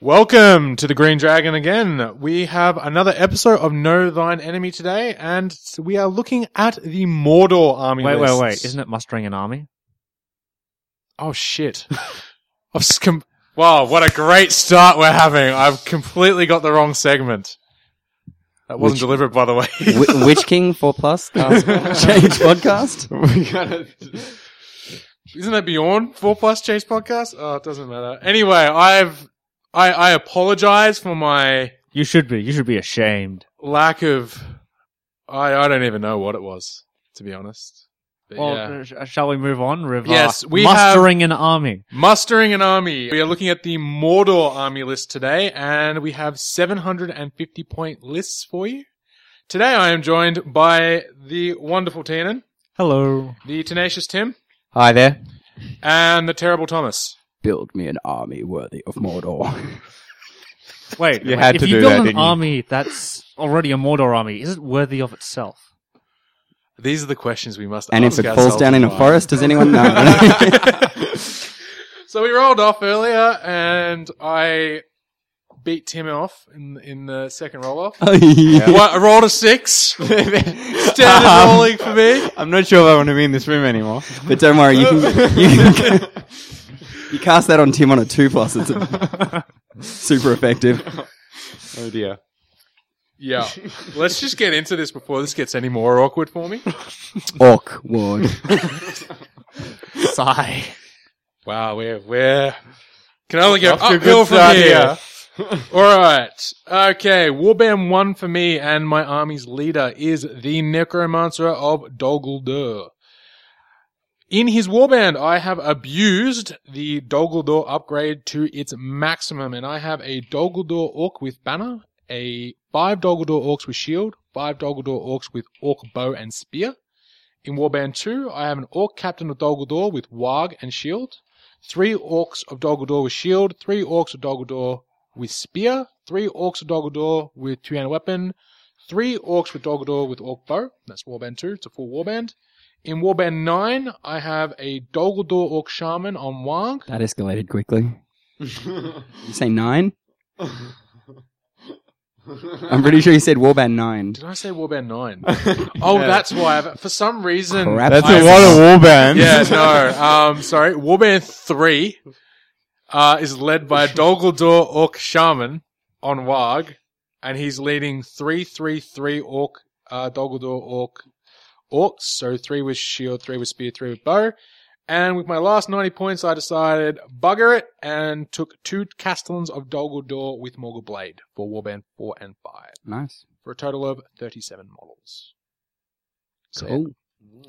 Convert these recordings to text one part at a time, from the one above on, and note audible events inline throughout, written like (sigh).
Welcome to the Green Dragon again. We have another episode of Know Thine Enemy today, and we are looking at the Mordor army. Wait, wait, lists. wait. Isn't it mustering an army? Oh shit! (laughs) I've com- wow, what a great start we're having. I've completely got the wrong segment. That wasn't Which- delivered, by the way. Wh- (laughs) Witch King 4 Plus (laughs) cast change podcast. we gotta. Isn't that Bjorn Four Plus Chase podcast? Oh, it doesn't matter. Anyway, I've I I apologize for my You should be. You should be ashamed. lack of. I I don't even know what it was, to be honest. But Well, yeah. uh, sh- shall we move on? With, uh, Yes, we have- mustering an army. Mustering an army. We are looking at the Mordor army list today, and we have 750 point lists for you. Today I am joined by the wonderful Tiernan, Hello. the tenacious Tim, Hi there. and the terrible Thomas. Build me an army worthy of Mordor. (laughs) Wait, You wait, had if to you do build that, an didn't you? army that's already a Mordor army, is it worthy of itself? These are the questions we must ask. and if it falls ourselves down in a life. forest, does anyone know? (laughs) (laughs) So we rolled off earlier, and I beat Tim off in in the second roll off. oh, yeah. What? I rolled a six. Standard Um, rolling for me. I'm not sure if I want to be in this room anymore. But don't worry, you can, you can you cast that on Tim on a 2 plus. It's a, (laughs) super effective. Oh dear. Yeah. Let's just get into this before this gets any more awkward for me. Awkward. (laughs) Sigh. Wow, we're we're can only go Off to a uphill good from start here. (laughs) All right. Okay. Warband one for me, and my army's leader is the Necromancer of Dol Guldur. In his warband, I have abused the Dol Guldur upgrade to its maximum, and I have a Dol Guldur orc with banner, a five Dol Guldur orcs with shield, five Dol Guldur orcs with orc bow and spear. In warband two, I have an orc captain of Dol Guldur with warg and shield, three orcs of Dol Guldur with shield, three orcs of Dol Guldur with spear, three orcs of Dol Guldur with two-handed weapon, three orcs with Dol Guldur with orc bow. That's warband two. It's a full warband. In warband nine, I have a Dol Guldur orc shaman on Warg. That escalated quickly. (laughs) You say 9? (laughs) I'm pretty sure you said Warband 9. Did I say warband nine? (laughs) oh, that's why. I've, for some reason, Crap. That's I've- a lot of warbands. Yeah, no. Um, sorry. Warband three uh, is led by Dol Guldur Orc Shaman on Warg, and he's leading three, three, three Orc uh, Dol Guldur Orc Orcs. So three with shield, three with spear, three with bow. And with my last 90 points, I decided bugger it and took two Castellans of Dol Guldur with Morgul Blade for Warband 4 and 5 Nice. for a total of 37 models. So, Cool.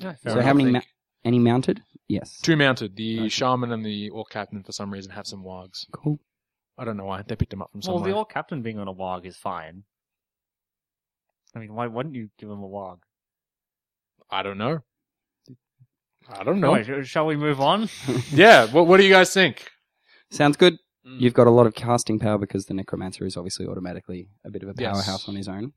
Yeah, fair So enough. how many, ma- any mounted? Yes. Two mounted. The Okay. shaman and the orc captain, for some reason, have some wargs. Cool. I don't know why they picked them up from somewhere. Well, the old captain being on a warg is fine. I mean, why wouldn't you give him a warg? I don't know. I don't know. Anyway, sh- shall we move on? (laughs) yeah. What What do you guys think? Sounds good. Mm. You've got a lot of casting power because the Necromancer is obviously automatically a bit of a Yes. powerhouse on his own.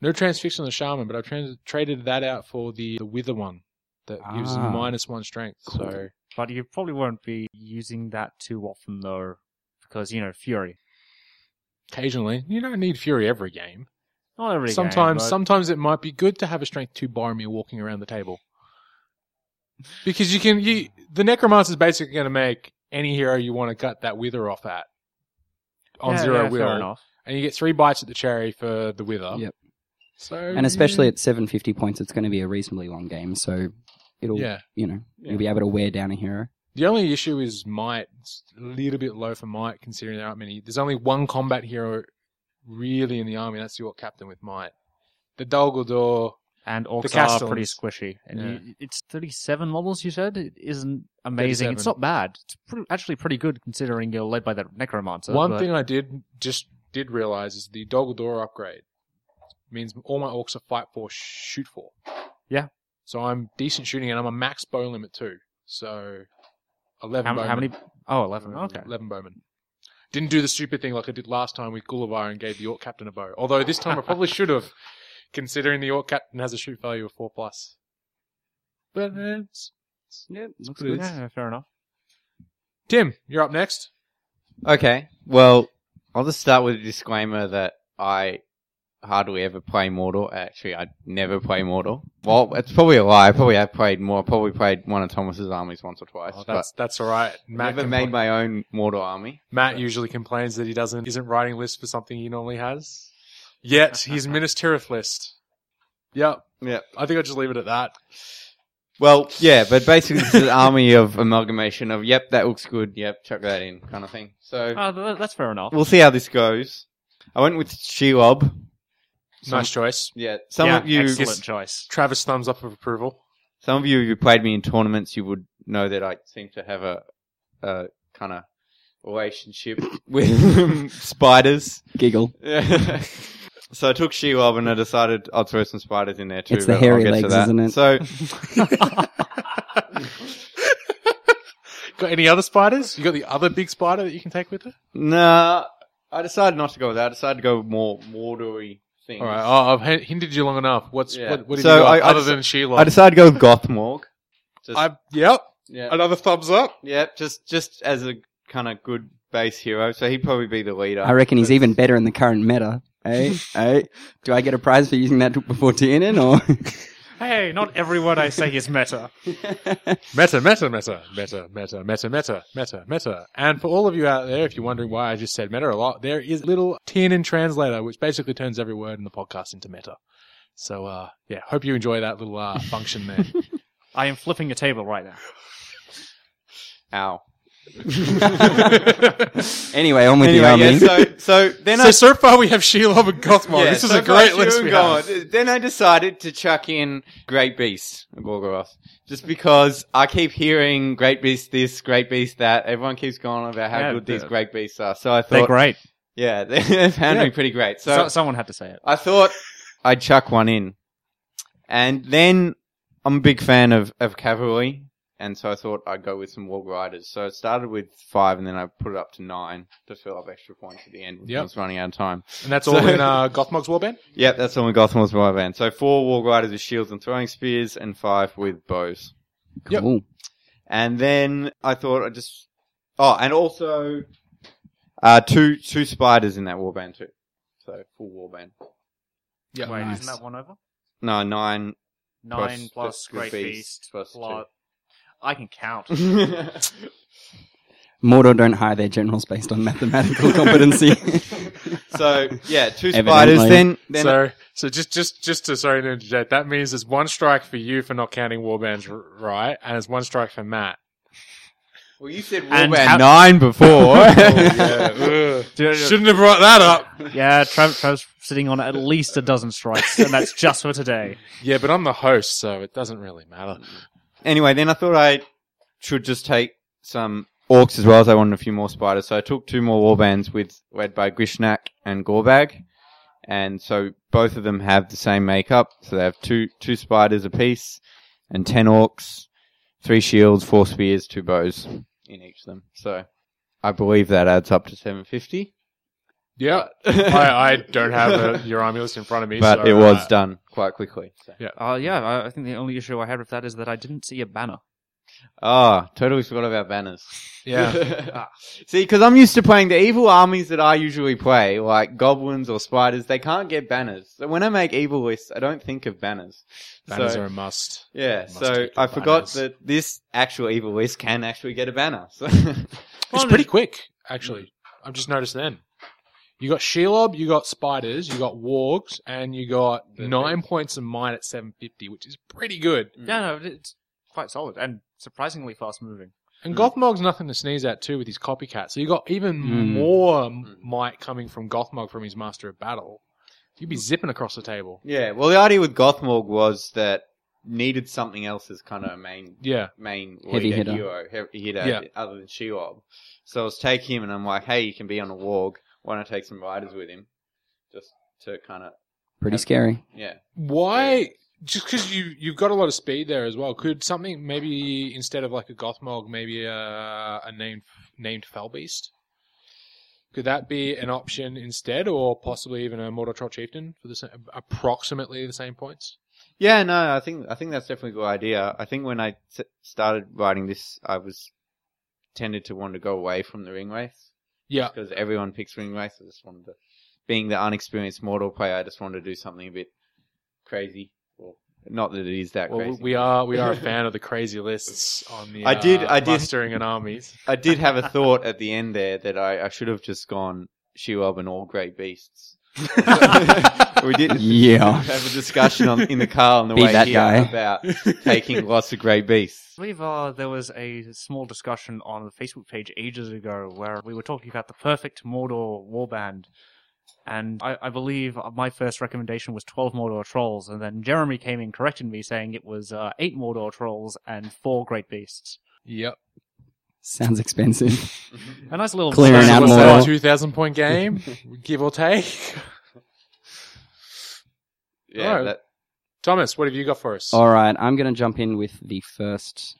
No transfixing on the shaman, but I've trans- traded that out for the the wither one that gives Ah. minus one strength. Cool. So But you probably won't be using that too often, though, because you know Fury. occasionally, you don't need fury every game. Not every game, sometimes, but- sometimes it might be good to have a strength two Boromir walking around the table. Because you can, you the necromancer is basically going to make any hero you want to cut that wither off at on Yeah, zero yeah, will. Fair enough. and you get three bites at the cherry for the wither. Yep. So And especially at 750 points, it's going to be a reasonably long game, so it'll, yeah, you know, Yeah. you'll be able to wear down a hero. the only issue is might. It's a little bit low for might, considering there aren't many. There's only one combat hero really in the army. That's your captain with might. The Dol Guldur. And orcs are pretty squishy. And Yeah. you, it's 37 models, you said? It isn't amazing. 37. It's not bad. It's pretty, actually pretty good considering you're led by that necromancer. One but- thing I did just did realize is the Dol Guldur upgrade means all my orcs are fight for, shoot for. Yeah. So I'm decent shooting, and I'm a max bow limit too. So eleven. How, bowmen. how many? Oh, 11. Okay. Eleven bowmen. Didn't do the stupid thing like I did last time with Gullivar and gave the orc captain a bow. Although this time I probably should have, (laughs) considering the orc captain has a shoot value of four plus. But uh, it's, Yeah, looks good. Yeah, fair enough. Tim, you're up next. Okay. Well, I'll just start with a disclaimer that I hardly ever play Mordor. Actually, I never play Mordor. Well, it's probably a lie. I probably have played more. I probably played one of Thomas's armies once or twice. Oh, that's that's all right. I Matt, never compl- made my own Mordor army. Matt usually complains that he doesn't isn't writing lists for something he normally has. (laughs) Yet he's Minas Tirith list. Yep. Yep. I think I'll just leave it at that. Well, yeah, but basically it's an (laughs) army of amalgamation of, yep, that looks good, yep, chuck that in, kind of thing. So, Oh, th- that's fair enough. we'll see how this goes. I went with Shelob. Some- nice choice. Yeah, some yeah, of you, excellent choice. Travis thumbs up of approval. some of you who played me in tournaments, you would know that I seem to have a, a kind of relationship (coughs) with (laughs) spiders. Giggle. (laughs) so I took Shelob and I decided I'd throw some spiders in there too. It's the hairy I'll get to legs, that. isn't it? So, (laughs) Got any other spiders? You got the other big spider that you can take with her? nah, I decided not to go with that. I decided to go with more mortary things. All right. Oh, I've hin- hinted you long enough. What's Yeah. what? What have So you got I- I other dec- than Sheila? I decided to go with Gothmog. Just, I yep. yeah, Another thumbs up. yeah, just just as a kind of good base hero. So he'd probably be the leader. I reckon he's even better in the current meta. Hey, hey, (laughs) do I get a prize for using that before TNN or? (laughs) Hey, not every word I say is meta. (laughs) Meta, meta, meta, meta, meta, meta, meta, meta, meta. And for all of you out there, if you're wondering why I just said meta a lot, there is a little TNN translator, which basically turns every word in the podcast into meta. So, uh, yeah, hope you enjoy that little, uh, function there. (laughs) I am flipping a table right now. Ow. (laughs) anyway, on with Anyway, the army. yeah, so so then so, I so far we have Shelob and Gothmog. yeah, this is so a far great Sheila list and we Goth. have. Then I decided to chuck in Great Beast, Gorgoroth, just because I keep hearing Great Beast this, Great Beast that. Everyone keeps going on about how Yeah, good these they're- Great Beasts are. So I thought, They're thought, great. yeah, (laughs) they're apparently Yeah. pretty great. So, So someone had to say it. I thought I'd chuck one in. And then I'm a big fan of, of cavalry. And so I thought I'd go with some Warg Riders. So it started with five and then I put it up to nine to fill up extra points at the end. when Yep. I was running out of time. And that's So- all in, (laughs) uh, Gothmog's Warband? Yep, that's all in Gothmog's from my. So four Warg Riders with shields and throwing spears and five with bows. Yep. And then I thought I just, oh, and also, uh, two, two spiders in that warband too. So full warband. Yeah. Wait, nice. isn't that one over? No, nine. Nine Plus- plus, plus Great Beast, Beast, plus plus. I can count. (laughs) Mordor don't hire their generals based on mathematical (laughs) competency. so yeah, two Evidently. spiders. Then, then so, so just, just, just to sorry to interject, that means there's one strike for you for not counting warbands, r- right? And there's one strike for Matt. well, you said And warband how- nine before. (laughs) Oh, Ugh. Shouldn't have brought that up. yeah, Trav, Trav's sitting on at least a dozen strikes, and that's just for today. Yeah, but I'm the host, so it doesn't really matter. Anyway, then I thought I should just take some orcs as well as I wanted a few more spiders. So I took two more warbands with led by Grishnakh and Gorbag. And so both of them have the same makeup. So they have two two spiders apiece and ten orcs, three shields, four spears, two bows in each of them. So I believe that adds up to seven fifty. Yeah. (laughs) I, I don't have a, your army list in front of me, But so, it was uh, done quite quickly. So. Uh, yeah, I, I think the only issue I had with that is that I didn't see a banner. Ah, totally forgot about banners. Yeah. (laughs) See, because I'm used to playing the evil armies that I usually play, like goblins or spiders. They can't get banners. So when I make evil lists, I don't think of banners. Banners so, are a must. yeah. must So I the forgot that this actual evil list can actually get a banner. So It's pretty quick, actually. I've just noticed then. You got Shelob, you got Spiders, you got Wargs, and you got The nine points of mine at 750, which is pretty good. Yeah, no, it's quite solid and surprisingly fast moving. And Mm. Gothmog's nothing to sneeze at too with his copycat. So you got even Mm. more m- Mm. might coming from Gothmog from his Master of Battle. You'd be zipping across the table. yeah. Well, the idea with Gothmog was that needed something else as kind of a main Yeah. main Heavy leader, hitter. hero, heavy hitter, Yeah. other than Shelob. So I was take him, and I'm like, hey, you can be on a warg. Why don't I take some riders with him, just to kind of Pretty scary. yeah. Why? Just because you you've got a lot of speed there as well. Could something maybe instead of like a Gothmog, maybe a, a named named Felbeast? Could that be an option instead, or possibly even a Mordor Troll Chieftain for the same, approximately the same points? Yeah, no, I think I think that's definitely a good idea. I think when I s- started writing this, I was tended to want to go away from the ring wraith. Yeah. because everyone picks ring wraith. I just wanted to, being the unexperienced Mordor player, I just wanted to do something a bit crazy. Well, not that it is that Well, crazy. we are we are a fan of the crazy lists on the. I did- uh, I did- mustering and armies. (laughs) I did have a thought at the end there that I, I should have just gone Shelob and all great beasts. (laughs) we didn't Yeah. have a discussion on, in the car on the Be way that here guy. about taking lots of great beasts. I believe uh, there was a small discussion on the Facebook page ages ago where we were talking about the perfect Mordor warband. And I, I believe my first recommendation was 12 Mordor trolls, and then Jeremy came in corrected me saying it was uh, 8 Mordor trolls and 4 great beasts. Yep. Sounds expensive. A nice little Clearing out what's more. that, two thousand point game, (laughs) give or take. (laughs) Yeah, Alright. that, Thomas, what have you got for us? All right, I'm going to jump in with the first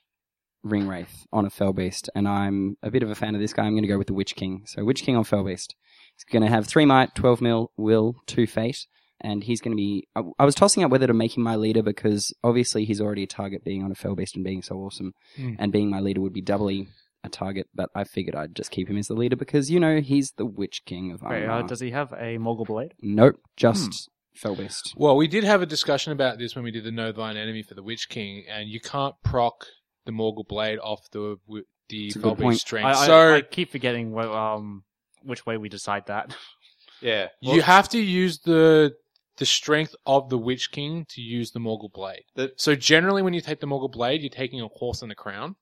ring wraith on a fell beast, and I'm a bit of a fan of this guy. I'm going to go with the Witch King. So Witch King on fell beast. He's going to have three might, twelve mil, will, two fate, and he's going to be. I, I was tossing up whether to make him my leader because obviously he's already a target being on a fell beast and being so awesome, Hmm. and being my leader would be doubly a target. But I figured I'd just keep him as the leader because you know he's the Witch King of Wait, uh, Angmar. does he have a Morgul Blade? Nope, just fell beast. Well, we did have a discussion about this when we did the Know Thine Enemy for the Witch King, and you can't proc the Morgul Blade off the wi- the It's a good Felbeast point. strength. I, I, so I keep forgetting wh- um, which way we decide that. (laughs) yeah. you have to use the the strength of the Witch King to use the Morgul Blade. The- so generally, when you take the Morgul Blade, you're taking a horse and a crown.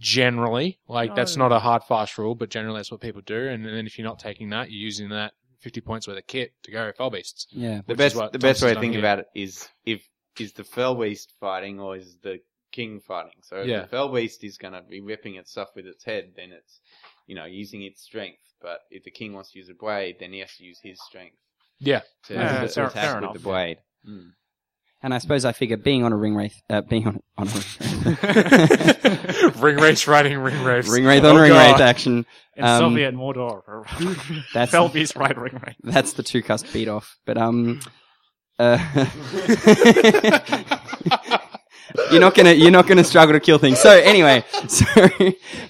Generally, like that's not a hard fast rule, but generally that's what people do. And then if you're not taking that, you're using that 50 points worth of kit to go Felbeasts. Yeah. the which best what the best way to think done about it is if is the fell beast fighting or is the king fighting. So if Yeah. the fell beast is going to be ripping at stuff with its head, then it's you know using its strength. But if the king wants to use a blade, then he has to use his strength Yeah. to, Yeah, to fair- attack fair with enough. the blade. Mm. And I suppose I figure being on a ring wraith, uh, being on on a ring wraith, (laughs) (laughs) (laughs) ring (laughs) race riding ring wraith. ring wraith on Oh, ring God. wraith action. In Um, Soviet Mordor, (laughs) (laughs) That's Felbeast right ring wraith. that's the two cusp beat off. But um, uh, you're not gonna you're not gonna struggle to kill things. So anyway, so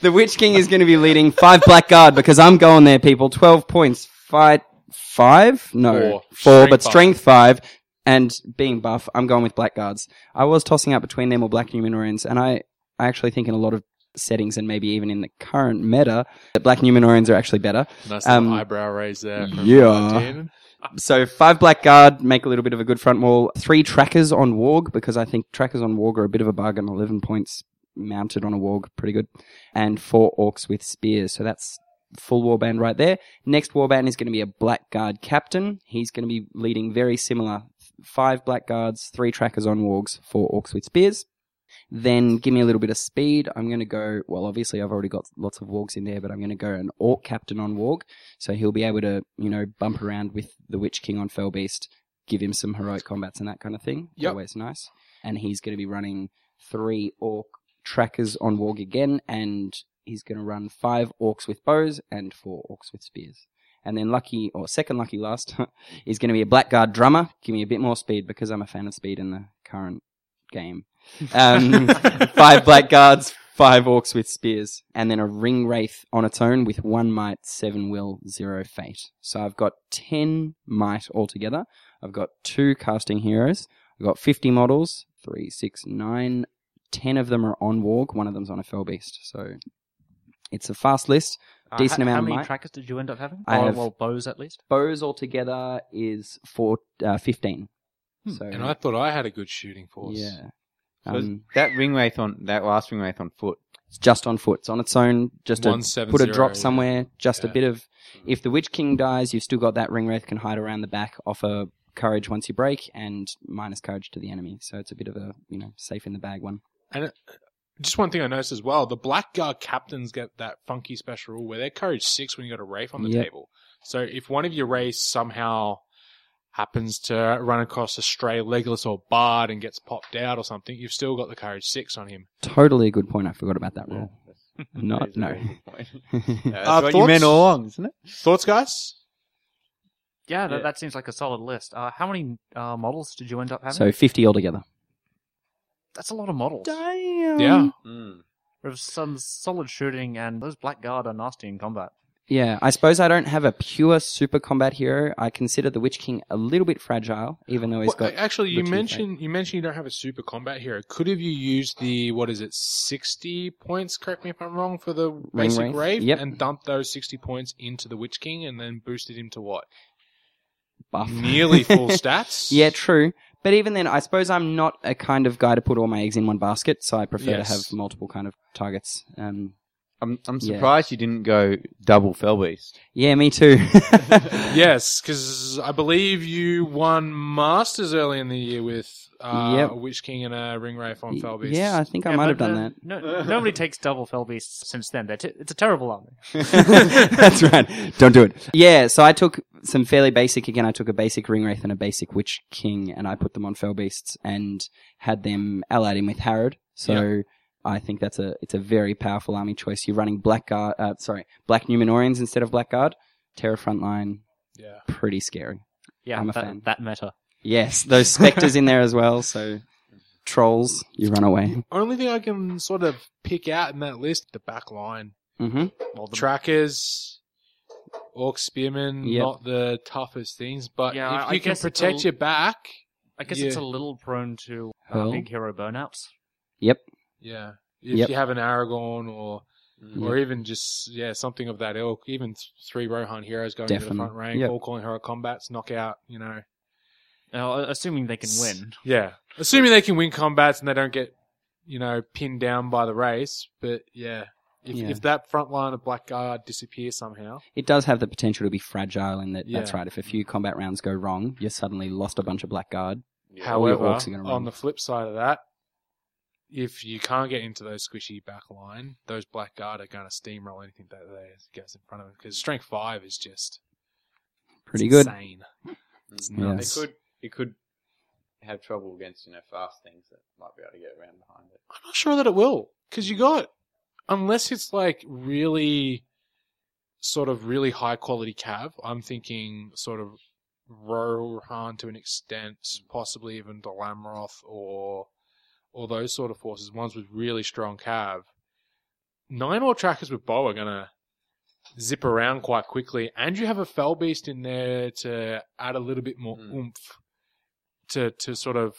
the Witch King is going to be leading five blackguard because I'm going there, people. Twelve points, fight five, no Four. four, Strength but five. strength five. And being buff, I'm going with blackguards. I was tossing up between them or black Numenoreans, and I, I actually think in a lot of settings and maybe even in the current meta, that black Numenoreans are actually better. Nice Um, eyebrow raise there. From yeah. (laughs) So five black guard, make a little bit of a good front wall. Three trackers on warg because I think trackers on warg are a bit of a bargain. Eleven points mounted on a warg, pretty good. And four orcs with spears. So that's full warband right there. Next warband is going to be a black guard captain. He's going to be leading very similar. Five black guards, three trackers on wargs, four orcs with spears. Then give me a little bit of speed. I'm going to go, well, obviously I've already got lots of wargs in there, but I'm going to go an orc captain on warg. So he'll be able to, you know, bump around with the Witch King on Fell Beast, give him some heroic combats and that kind of thing. Yep. Always nice. And he's going to be running three orc trackers on Warg again, and he's going to run five orcs with bows and four orcs with spears. And then lucky, or second lucky last, (laughs) is going to be a blackguard drummer. Give me a bit more speed because I'm a fan of speed in the current game. Um, (laughs) five blackguards, five orcs with spears, and then a ring wraith on its own with one might, seven will, zero fate. So I've got ten might altogether. I've got two casting heroes. I've got fifty models. Three, six, nine. Ten of them are on warg. One of them's on a fell beast. So it's a fast list. Decent Uh, how, amount How of many might. trackers did you end up having? I or, have- well, bows at least. Bows altogether is four, uh, fifteen. Hmm. So And I thought I had a good shooting force. yeah. So Um, that ring wraith on that last ring wraith on foot. It's just on foot. It's on its own. Just a, put a drop yeah. somewhere. Just a bit of. If the Witch King dies, you've still got that ring wraith can hide around the back, offer courage once you break, and minus courage to the enemy. So it's a bit of a you know safe in the bag one. And it, just one thing I noticed as well, the Blackguard captains get that funky special rule where they're courage six when you got a Wraith on the Yep. table. So if one of your Wraiths somehow happens to run across a stray Legolas or Bard and gets popped out or something, you've still got the courage six on him. Totally a good point. I forgot about that rule. That (laughs) Not is no. very good point. (laughs) Yeah, (laughs) that's Uh, what you meant thoughts? all along, isn't it? Thoughts, guys? Yeah, that, Yeah. that seems like a solid list. Uh, how many uh, models did you end up having? so fifty altogether. That's a lot of models. Damn. Yeah. Mm. With some solid shooting, and those Blackguard are nasty in combat. Yeah, I suppose I don't have a pure super combat hero. I consider the Witch King a little bit fragile, even though he's Well, got. actually, you mentioned you mentioned you don't have a super combat hero. Could have you used the what is it, sixty points? Correct me if I'm wrong for the basic Wraith? Wraith, Yep. and dumped those sixty points into the Witch King, and then boosted him to what? buff. Nearly full (laughs) stats. Yeah, true. But even then, I suppose I'm not a kind of guy to put all my eggs in one basket, so I prefer Yes. to have multiple kind of targets. Um, I'm I'm Yeah. surprised you didn't go double Fellbeast. yeah, me too. (laughs) Yes, because I believe you won Masters early in the year with uh, Yep. a Witch King and a Ring Wraith on Felbeast. Yeah, I think I Yeah, might have done uh, that. No, nobody takes double fell beasts since then. They're t- it's a terrible army. (laughs) (laughs) That's right. Don't do it. Yeah, so I took some fairly basic again. I took a basic ring wraith and a basic witch king, and I put them on fell beasts and had them allied in with Harad. So I think that's a it's a very powerful army choice. You're running blackguard, uh, sorry, black Numenoreans instead of blackguard. Terra frontline, yeah. pretty scary. Yeah, I'm a that, fan. that meta. Yes, those specters in there as well. So trolls, you run away. Only thing I can sort of pick out in that list, the back line. hmm Well, the, Trackers, Orc Spearmen, Yep. not the toughest things, but Yeah, if I- I you can protect a- your back, I guess yeah. it's a little prone to uh, Hurl. big hero burnouts. Yep. Yeah. If Yep. you have an Aragorn or Mm. or even just yeah something of that ilk, even three Rohan heroes going into the front rank, Yep. all calling hero combats, knockout, you know. Uh, assuming they can win. Yeah, assuming they can win combats and they don't get you know pinned down by the race, but yeah. If, Yeah. if that front line of Blackguard disappears somehow, It does have the potential to be fragile in that. That's right. If a few combat rounds go wrong, you're suddenly lost a bunch of blackguard. All your However, orcs run. on the flip side of that, if you can't get into those squishy back line, those black guard are going to steamroll anything that they gets in front of them because strength five is just Pretty it's good. Insane. Mm. It's Yeah. It could it could have trouble against you know fast things that might be able to get around behind it. I'm not sure that it will because you got unless it's like really sort of really high quality cav. I'm thinking sort of Rohan to an extent, possibly even Dol Amroth or or those sort of forces, ones with really strong cav. Nine or trackers with bow are gonna zip around quite quickly, and you have a fell beast in there to add a little bit more Mm. oomph to to sort of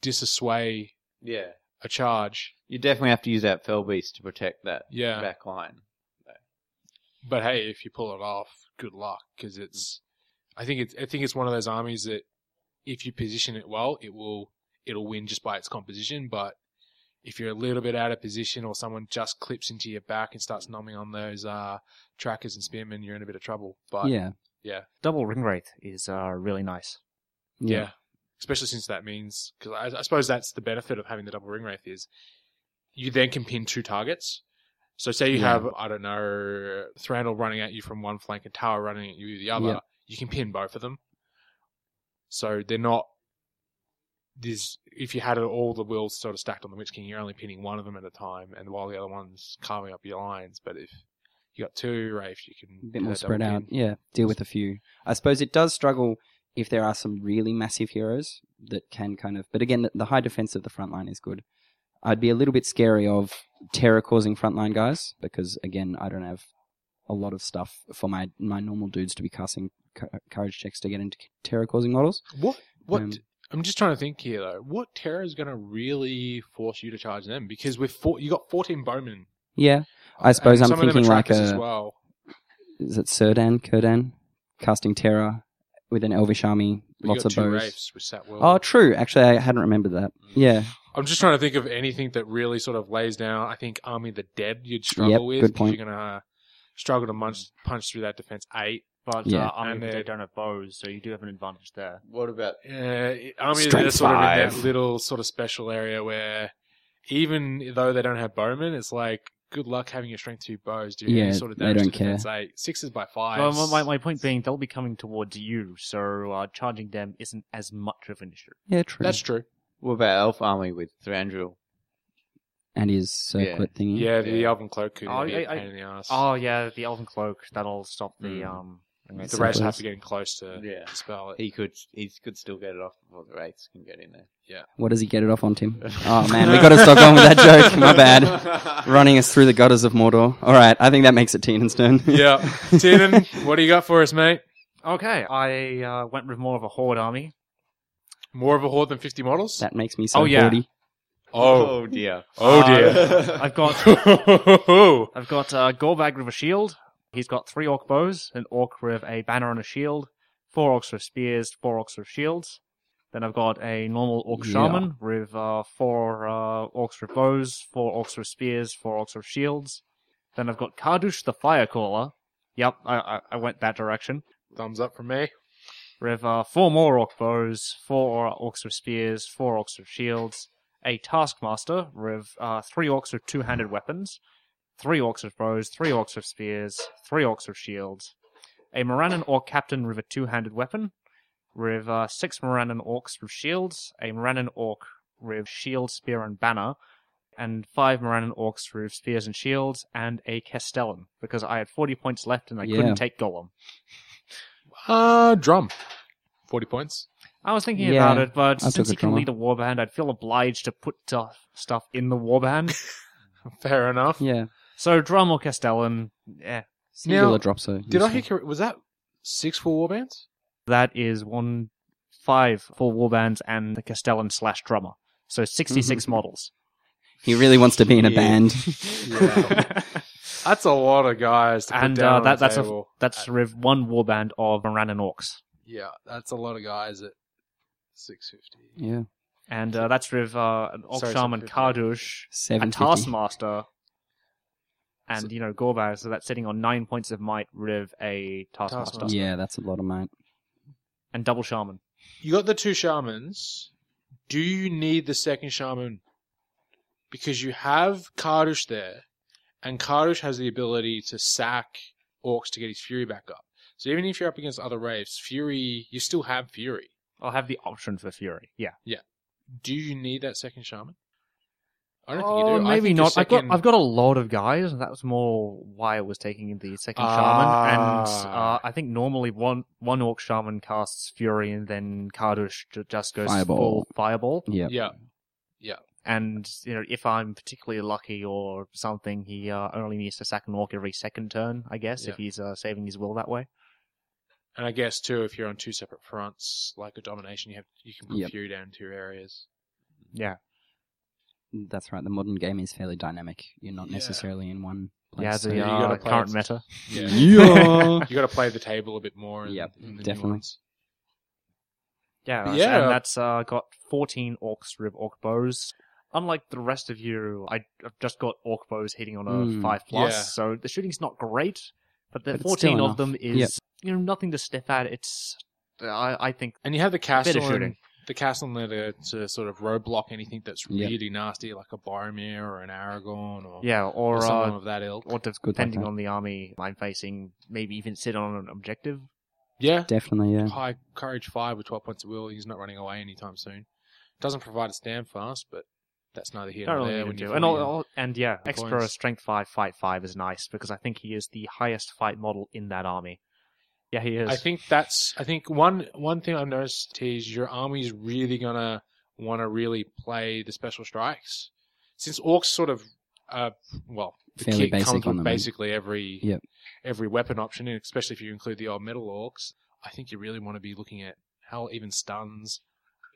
dissuade Yeah, a charge. you definitely have to use that fell beast to protect that Yeah. back line. But hey, if you pull it off, good luck because it's. I think it's. I think it's one of those armies that, if you position it well, it will. It'll win just by its composition. But if you're a little bit out of position, or someone just clips into your back and starts numbing on those uh, trackers and spearmen, you're in a bit of trouble. But yeah. yeah, Double ring wraith is uh, really nice. yeah, Especially since that means because I, I suppose that's the benefit of having the double ring wraith is you then can pin two targets. So say you Yeah. have I don't know Thranduil running at you from one flank and Tower running at you the other. Yep. You can pin both of them. So they're not. This if you had all the wheels sort of stacked on the Witch King, you're only pinning one of them at a time, and while the other one's carving up your lines. But if you got two Wraith, you can a bit more spread out. pin. Yeah, deal with a few. I suppose it does struggle if there are some really massive heroes that can kind of. But again, the, the high defense of the front line is good. I'd be a little bit scary of terror causing frontline guys because again, I don't have a lot of stuff for my my normal dudes to be casting courage checks to get into terror causing models. What? What? Um, I'm just trying to think here though. What terror is going to really force you to charge them? Because with four, you got 14 bowmen. Yeah, I suppose I'm some of them are thinking like a uh, well. is it Cirdan Cirdan casting terror with an elvish army, lots of bows. Oh, true. Actually, I hadn't remembered that. Mm. Yeah, I'm just trying to think of anything that really sort of lays down. I think Army of the Dead you'd struggle Yep, with. good point. You're going to struggle to punch, punch through that defense eight. But Yeah. uh, Army And they- don't have bows, so you do have an advantage there. What about Uh, Army of the Strength Dead sort of in that little sort of special area where even though they don't have bowmen, it's like good luck having your strength two bows doing Yeah, sort of they damage don't care. defense eight. Sixes by five. Well, my, my point being, they'll be coming towards you, so uh, charging them isn't as much of an issue. yeah, true. That's true. what about Elf Army with Thranduil? And his circlet thingy. Yeah, the Yeah. Elven Cloak could Oh, be I- a I- pain in the ass. Oh yeah, the Elven Cloak that'll stop the Mm. um The So race have close. to get in close to Yeah. dispel it. He could he could still get it off before the race can get in there. Yeah. What does he get it off on, Tim? (laughs) Oh man, we got to stop going with that joke. (laughs) My bad. (laughs) Running us through the gutters of Mordor. All right, I think that makes it Teenan's turn. Yeah. Tiernan, what do you got for us, mate? Okay, I uh, went with more of a horde army. More of a horde than 50 models? That makes me so Oh, yeah. hordy. Oh. dear. Oh, dear. (laughs) I've got Oh. (laughs) I've got uh, Gorbag with a shield. He's got three orc bows, an orc with a banner and a shield, four orcs with spears, four orcs with shields. Then I've got a normal orc Yeah. shaman with uh, four uh, orcs with bows, four orcs with spears, four orcs with shields. Then I've got Kardush the Firecaller. Yep, I, I, I went that direction. Thumbs up from me. With uh, four more orc bows, four orcs with spears, four orcs with shields, a taskmaster with uh, three orcs with two-handed weapons, three orcs with bows, three orcs with spears, three orcs with shields, a Morannon orc captain with a two-handed weapon, with uh, six Morannon orcs with shields, a Morannon orc with shield, spear, and banner, and five Morannon orcs with spears and shields, and a Castellan, because I had 40 points left and I Yeah. couldn't take Golem. Uh, drum. 40 points. I was thinking Yeah, about it, but I took since a he can drummer. lead a warband, I'd feel obliged to put uh, stuff in the warband. (laughs) Fair enough. Yeah. so drum or Castellan, Singular Now, drop, so. Did I hear correct? Was that six full warbands? that is one five for warbands and the Castellan slash drummer. So 66 Mm-hmm. models. He really wants to be in a (laughs) Yeah. band. (laughs) That's a lot of guys to put and down uh, that, the that's a, that's with one warband of Morannon orcs. Yeah, that's a lot of guys at 650. Yeah. And uh, that's with uh, an Orc Sorry, Shaman 750. Kardush, a 750. Taskmaster, and, you know, Gorbaz, so that's sitting on nine points of might with a Taskmaster. Taskmaster. Yeah, that's a lot of mate. And double Shaman. You got the two shamans. Do you need the second shaman? Because you have Kardush there, and Kardush has the ability to sack orcs to get his fury back up. So even if you're up against other raves, fury, you still have fury. I'll have the option for Fury. Yeah. Yeah. Do you need that second shaman? I don't oh, think you do. I maybe think your not. I've got I've got a lot of guys, and that was more why I was taking the second Ah. shaman. And uh, I think normally one one orc shaman casts Fury, and then Kardush ju- just goes Fireball. full fireball. Yeah. Yeah. And you know, if I'm particularly lucky or something, he uh, only needs to sack an orc every second turn. I guess Yeah. if he's uh, saving his will that way. And I guess too, if you're on two separate fronts, like a domination, you have you can put Yep. fury down to your areas. Yeah. That's right. The modern game is fairly dynamic. You're not Yeah. necessarily in one place. Yeah, so- the you uh, gotta play current it. meta. Yeah. (laughs) Yeah. you got to play the table a bit more. In, Yep, in the definitely. nuance. Yeah, But that's- yeah. and that's uh, got 14 orcs with orc bows. Unlike the rest of you, I- I've just got orc bows hitting on a Mm, 5 plus, yeah. so the shooting's not great, but the But it's still 14 of enough. them is, Yep. You know, nothing to sniff at. It's, I, I think, And you have the a bit castle, of shooting. the castle in there to, to sort of roadblock anything that's Yep. really nasty, like a Boromir or an Aragorn or, Yeah, or, or someone uh, of that ilk. or de- good like depending that. on the army I'm facing, maybe even sit on an objective. Yeah, Definitely, yeah. high courage five with twelve points of will. He's not running away anytime soon. Doesn't provide a stand fast, but that's neither here Don't nor really there. need When to you're. And, all, fighting. all- and yeah, the extra points. strength 5, fight 5 is nice, because I think he is the highest fight model in that army. Yeah, he is. I think that's. I think one one thing I've noticed is your army's really gonna want to really play the special strikes, since orcs sort of, uh, well, the Fairly kit basic comes on with them, basically every Yep. every weapon option, and especially if you include the old metal orcs. I think you really want to be looking at how even stuns,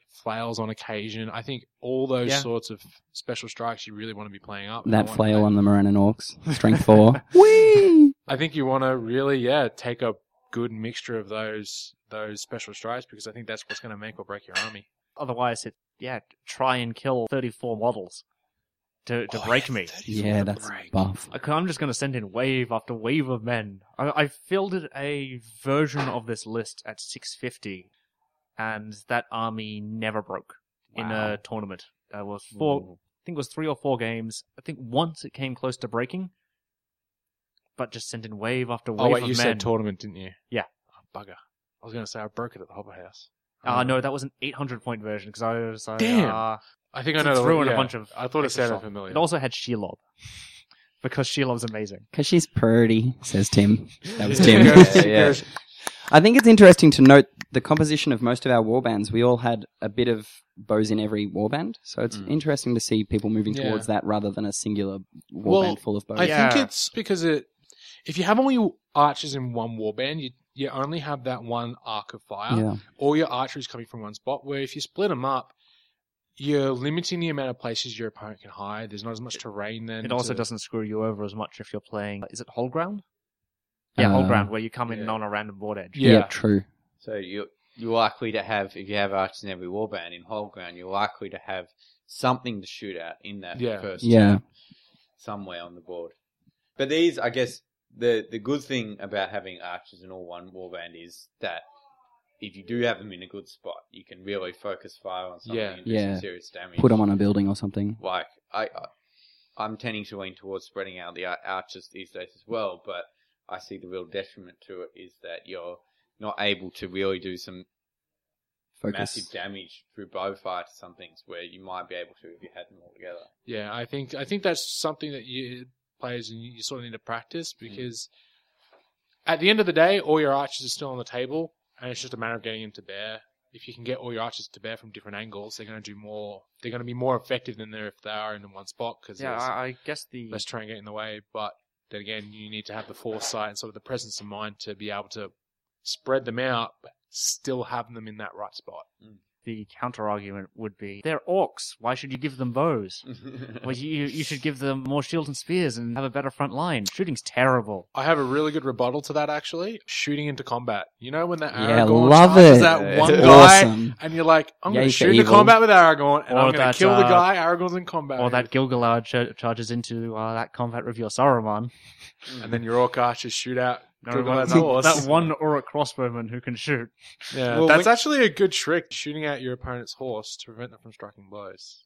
flails on occasion. I think all those Yeah. sorts of special strikes you really want to be playing up. That flail on the Morannon Orcs. Strength (laughs) 4. Whee! (laughs) I think you want to really, yeah, take a good mixture of those those special strikes because I think that's what's going to make or break your army. Otherwise, it yeah, try and kill thirty four models to to Oh, break yeah, me. Yeah, that's break. buff. I'm just gonna send in wave after wave of men. I, I fielded a version of this list at 650, and that army never broke in a tournament. Uh, there was four, I think it was three or four games. I think once it came close to breaking, but just sent in wave after wave Oh wait, of you men. said tournament, didn't you? Yeah. Oh, bugger. I was going to say I broke it at the Hopper House. uh, no, that was an 800 point version because I was I, Damn. Uh, I think I It know. the- threw in a bunch of I thought it extra sounded stuff. familiar. It also had Shelob (laughs) because Shelob's amazing. Because she's pretty, says Tim. That was (laughs) Tim. he goes- he Yeah. I think it's interesting to note the composition of most of our warbands. We all had a bit of bows in every warband, so it's Mm. interesting to see people moving Yeah. towards that rather than a singular warband Well, full of bows. I Yeah. think it's because it. If you have all your archers in one warband, you you only have that one arc of fire. yeah, All your archery is coming from one spot. Where if you split them up, you're limiting the amount of places your opponent can hide. There's not as much terrain then. It also to- doesn't screw you over as much if you're playing. Is it whole ground? Yeah, whole Uh, ground where you come in yeah. on a random board edge. yeah, Yeah. true. So you're you're likely to have if you have archers in every warband in whole ground, you're likely to have something to shoot at in that Yeah. first Yeah. turn somewhere on the board. But these, I guess, the the good thing about having archers in all one warband is that if you do have them in a good spot, you can really focus fire on something Yeah. and do Yeah. some serious damage. Put them on a building or something. like I, I I'm tending to lean towards spreading out the ar- archers these days as well, but I see the real detriment to it is that you're not able to really do some Focus. massive damage through bow fire to some things where you might be able to if you had them all together. Yeah, I think I think that's something that you players you, you sort of need to practice hmm. because at the end of the day, all your archers are still on the table, and it's just a matter of getting them to bear. If you can get all your archers to bear from different angles, they're going to do more. They're going to be more effective than they if they are in one spot because Yeah, I, I guess the less terrain get in the way. But then again, you need to have the foresight and sort of the presence of mind to be able to spread them out, but still have them in that right spot. Hmm. The counter argument would be they're orcs. Why should you give them bows? (laughs) Well, you you should give them more shields and spears and have a better front line. Shooting's terrible. I have a really good rebuttal to that actually. Shooting into combat. You know when that Yeah, Aragorn love charges it. that Yeah. one It's guy awesome. and you're like, I'm Yeah, going you to get shoot into evil. combat with Aragorn and Or I'm going that, to kill the uh, guy. Aragorn's in combat. Or that Gil-galad ch- charges into uh, that combat with your Saruman. and then your orc archers shoot out No, that, horse. that one Auric crossbowman who can shoot. Yeah, Well, that's when- actually a good trick, shooting at your opponent's horse to prevent them from striking blows.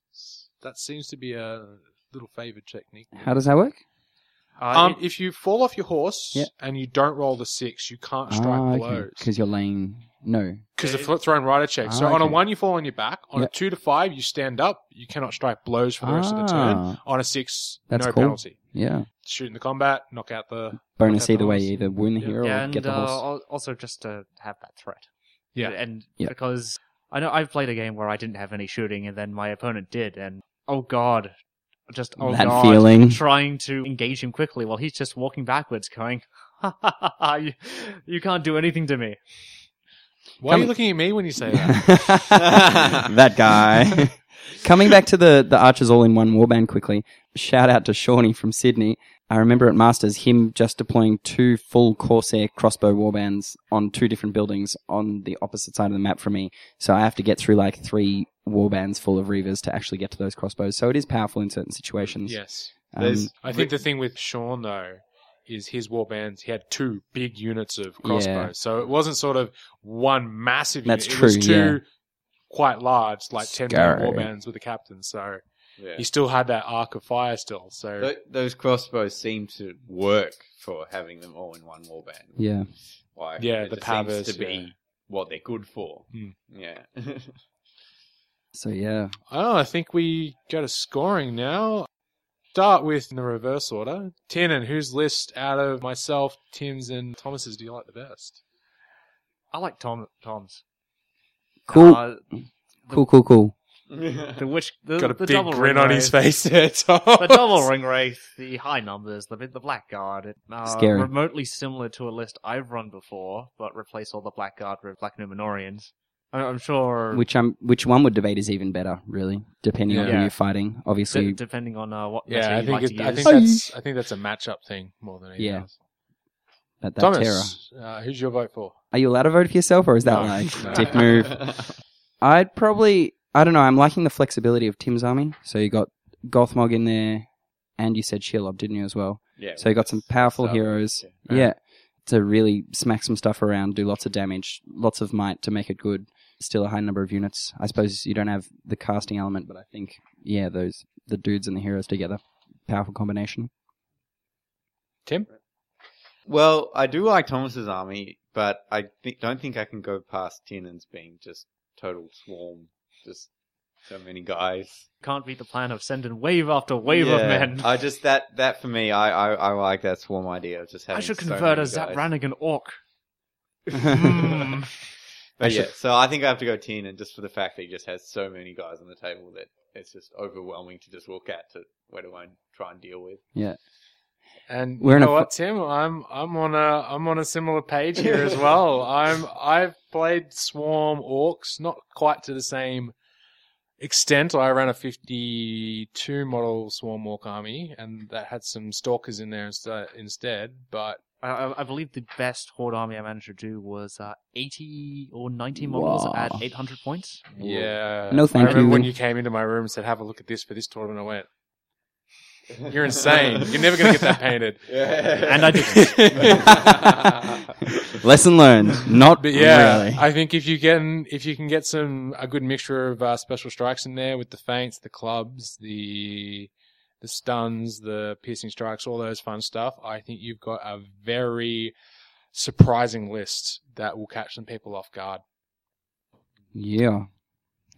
That seems to be a little favored technique. How does that work? Uh, Um, it- if you fall off your horse Yeah. and you don't roll the six, you can't strike Ah, blows. Because you're laying. No. Because the foot throwing rider check. So Ah, on a okay. one, you fall on your back. On Yeah. a two to five, you stand up. You cannot strike blows for the rest of the turn. Ah, On a six, That's no cool. penalty. Yeah. Shoot in the combat, knock out the. Bonus Okay, either way. horse. Either win the Yeah. hero yeah, or and get the uh, horse. al- also just to have that threat. Yeah. and Yeah. because I know I've played a game where I didn't have any shooting, and then my opponent did, and oh god, just oh that god, feeling. trying to engage him quickly while he's just walking backwards, going, (laughs) ha ha ha, ha you, you can't do anything to me. Why are you looking at me when you say that? (laughs) that guy. (laughs) Coming back to the, the Archers All in One Warband quickly, shout out to Shawnee from Sydney. I remember at Masters him just deploying two full Corsair crossbow warbands on two different buildings on the opposite side of the map from me. So I have to get through like three warbands full of Reavers to actually get to those crossbows. So it is powerful in certain situations. yes. Um, There's- I think the thing with Sean though is his warbands. He had two big units of crossbows, Yeah. so it wasn't sort of one massive. That's unit. It was true, two yeah. quite large, like ten Scary. warbands with a captain. So Yeah. he still had that arc of fire still. So Th- those crossbows seem to work for having them all in one warband. yeah. Like, Yeah, it the just seems Pavas, to be yeah. what they're good for. Hmm. Yeah. (laughs) So yeah. oh, I think we go to scoring now. Start with in the reverse order. Tin and whose list out of myself, Tim's, and Thomas's do you like the best? I like Tom Tom's. Cool. Uh, cool, cool, cool. the which the, Got a the big double grin ring on his face there, Tom. The double ring wraith, the high numbers, the the blackguard, it, uh, Scary. remotely similar to a list I've run before, but replace all the blackguard with black Numenoreans. I- I'm sure, Which um, which one would debate is even better, really, depending on who Yeah. you're fighting. Obviously, d- depending on uh, what Yeah, meta I you think like it, to I use. think that's I think that's a matchup thing more than anything Yeah. else. that, that terror. Thomas, uh, who's your vote for? Are you allowed to vote for yourself, or is that No. like (laughs) No. dick move? (laughs) I'd probably, I don't know. I'm liking the flexibility of Tim's army. So you got Gothmog in there, and you said Shelob, didn't you as well? yeah. So you got some powerful So, heroes. yeah. Yeah. to really smack some stuff around, do lots of damage, lots of might to make it good. Still a high number of units. I suppose you don't have the casting element, but I think yeah, those the dudes and the heroes together, powerful combination. Tim? Well, I do like Thomas's army, but I thi- don't think I can go past Tinnan's being just total swarm, just so many guys. Can't beat the plan of sending wave after wave of men. I just that that for me, I, I I like that swarm idea of just having. I should so convert many a Zap guys. Brannigan orc. (laughs) Hmm. But yeah, so I think I have to go Tiernan just for the fact that he just has so many guys on the table that it's just overwhelming to just look at to where do I try and deal with. Yeah. And We're you in know a what, Tim? I'm I'm on a I'm on a similar page here as well. (laughs) I'm I've played Swarm Orcs, not quite to the same extent. I ran a 52 model Swarm Orc army, and that had some Stalkers in there instead. instead but I, I- I believe the best horde army I managed to do was uh, 80 or 90 models Wow. at 800 points. yeah, No, thank I remember you. when you came into my room and said, "Have a look at this for this tournament." I went, "You're insane. You're never gonna get that painted." (laughs) And I did. (laughs) Lesson learned. Not But yeah, really. I think if you get if you can get some a good mixture of uh, special strikes in there with the feints, the clubs, the the stuns, the piercing strikes, all those fun stuff, I think you've got a very surprising list that will catch some people off guard. yeah.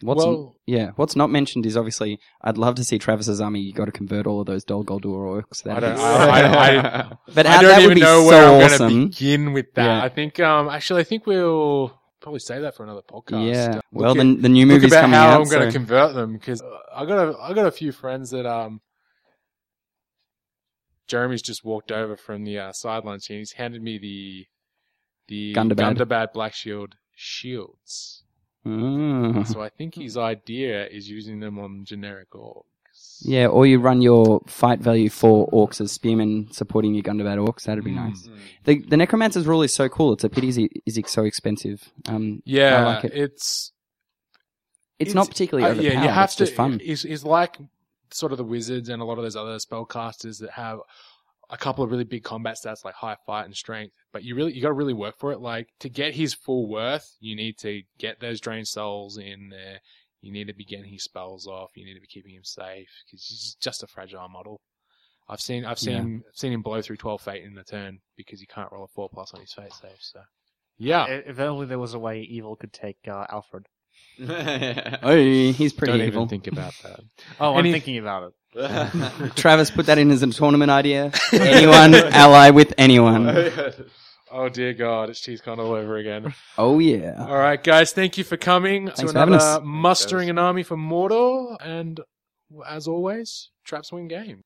What's well, yeah? What's not mentioned is obviously I'd love to see Travis's army. You got to convert all of those Dol Guldur orcs. I That don't- is- I- I- I- (laughs) but I how, don't that would even be know so where I'm going to begin with that. Yeah. I think um actually I think we'll probably save that for another podcast. Yeah. Uh, Well, look the, the new movie's coming out. I'm going to convert them because I got a I got a few friends that um Jeremy's just walked over from the uh, sidelines here. and He's handed me the the Gundabad. Gundabad Black Shield shields. Mm. so I think his idea is using them on generic orcs. Yeah, or you run your fight value for orcs as spearmen supporting your Gundabad orcs. That'd be nice. The the Necromancer's rule is so cool. It's a pity is so expensive. Um, Yeah, I like it. it's It's, not particularly uh, overpowered. yeah, you have it's to. just fun. Is is like sort of the wizards and a lot of those other spellcasters that have a couple of really big combat stats like high fight and strength. But you really you got to really work for it. Like to get his full worth, you need to get those drained souls in there. You need to be getting his spells off. You need to be keeping him safe because he's just a fragile model. I've seen I've seen I've seen him blow through twelve fate in a turn because he can't roll a four plus on his fate save. So yeah, If only there was a way evil could take uh, Alfrid. (laughs) Oh, he's pretty don't evil. even think about that. (laughs) Oh, Any- I'm thinking about it. (laughs) Travis put that in as a tournament idea. Anyone ally with anyone. Oh dear God, it's CheeseCon all over again. Oh yeah. All right, guys, thank you for coming Thanks to for having another us. mustering an army for Mordor, and as always, traps win game.